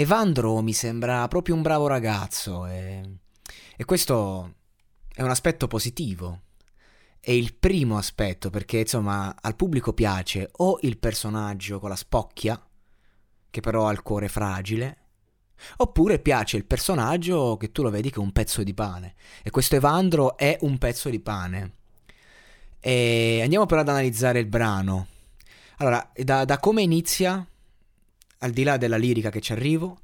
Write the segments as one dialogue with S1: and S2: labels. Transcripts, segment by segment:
S1: Evandro mi sembra proprio un bravo ragazzo e, e questo è un aspetto positivo. È il primo aspetto perché insomma al pubblico piace o il personaggio con la spocchia, che però ha il cuore fragile, oppure piace il personaggio che tu lo vedi che è un pezzo di pane. E questo Evandro è un pezzo di pane. E andiamo però ad analizzare il brano. Allora, da, da come inizia al di là della lirica che ci arrivo,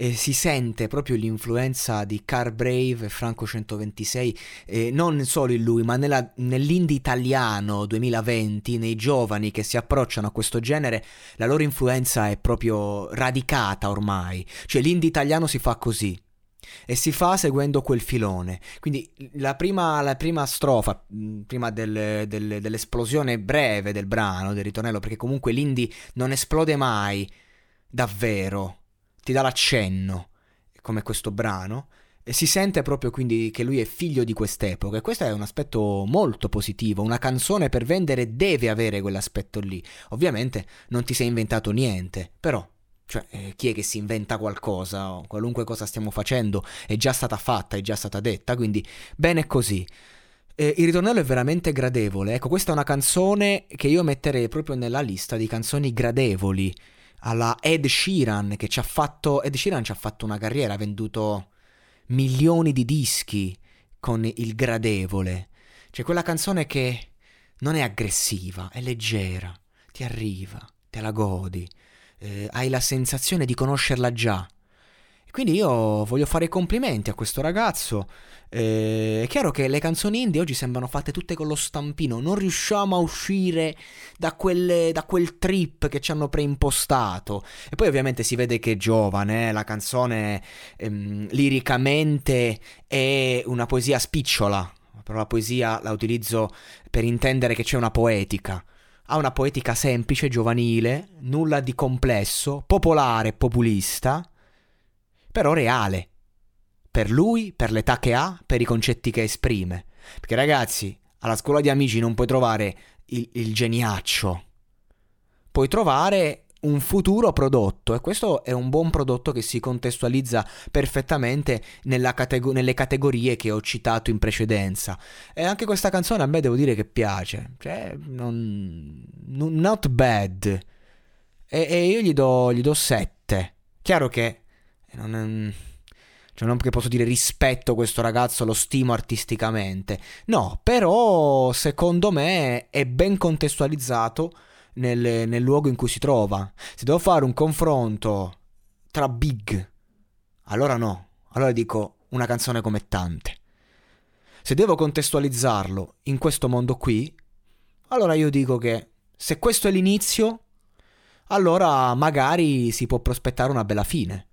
S1: eh, si sente proprio l'influenza di Car Brave e Franco 126, eh, non solo in lui, ma nella, nell'indie italiano 2020, nei giovani che si approcciano a questo genere, la loro influenza è proprio radicata ormai. Cioè l'indie italiano si fa così. E si fa seguendo quel filone. Quindi la prima, la prima strofa, prima del, del, dell'esplosione breve del brano, del ritornello, perché comunque l'indie non esplode mai davvero, ti dà l'accenno, come questo brano, e si sente proprio quindi che lui è figlio di quest'epoca e questo è un aspetto molto positivo, una canzone per vendere deve avere quell'aspetto lì. Ovviamente non ti sei inventato niente, però cioè, eh, chi è che si inventa qualcosa? Qualunque cosa stiamo facendo è già stata fatta, è già stata detta, quindi bene così. Eh, il ritornello è veramente gradevole. Ecco, questa è una canzone che io metterei proprio nella lista di canzoni gradevoli alla Ed Sheeran che ci ha fatto Ed Sheeran ci ha fatto una carriera, ha venduto milioni di dischi con il gradevole. C'è quella canzone che non è aggressiva, è leggera, ti arriva, te la godi, eh, hai la sensazione di conoscerla già. Quindi io voglio fare i complimenti a questo ragazzo. Eh, è chiaro che le canzoni indie oggi sembrano fatte tutte con lo stampino, non riusciamo a uscire da, quelle, da quel trip che ci hanno preimpostato. E poi ovviamente si vede che è giovane, eh? la canzone ehm, liricamente è una poesia spicciola, però la poesia la utilizzo per intendere che c'è una poetica. Ha una poetica semplice, giovanile, nulla di complesso, popolare, populista però reale. Per lui, per l'età che ha, per i concetti che esprime. Perché ragazzi, alla scuola di amici non puoi trovare il, il geniaccio. Puoi trovare un futuro prodotto e questo è un buon prodotto che si contestualizza perfettamente catego- nelle categorie che ho citato in precedenza e anche questa canzone a me devo dire che piace cioè non, not bad e, e io gli do 7 chiaro che non è... Cioè non che posso dire rispetto questo ragazzo, lo stimo artisticamente. No, però secondo me è ben contestualizzato nel, nel luogo in cui si trova. Se devo fare un confronto tra big, allora no. Allora dico una canzone come tante. Se devo contestualizzarlo in questo mondo qui, allora io dico che se questo è l'inizio, allora magari si può prospettare una bella fine.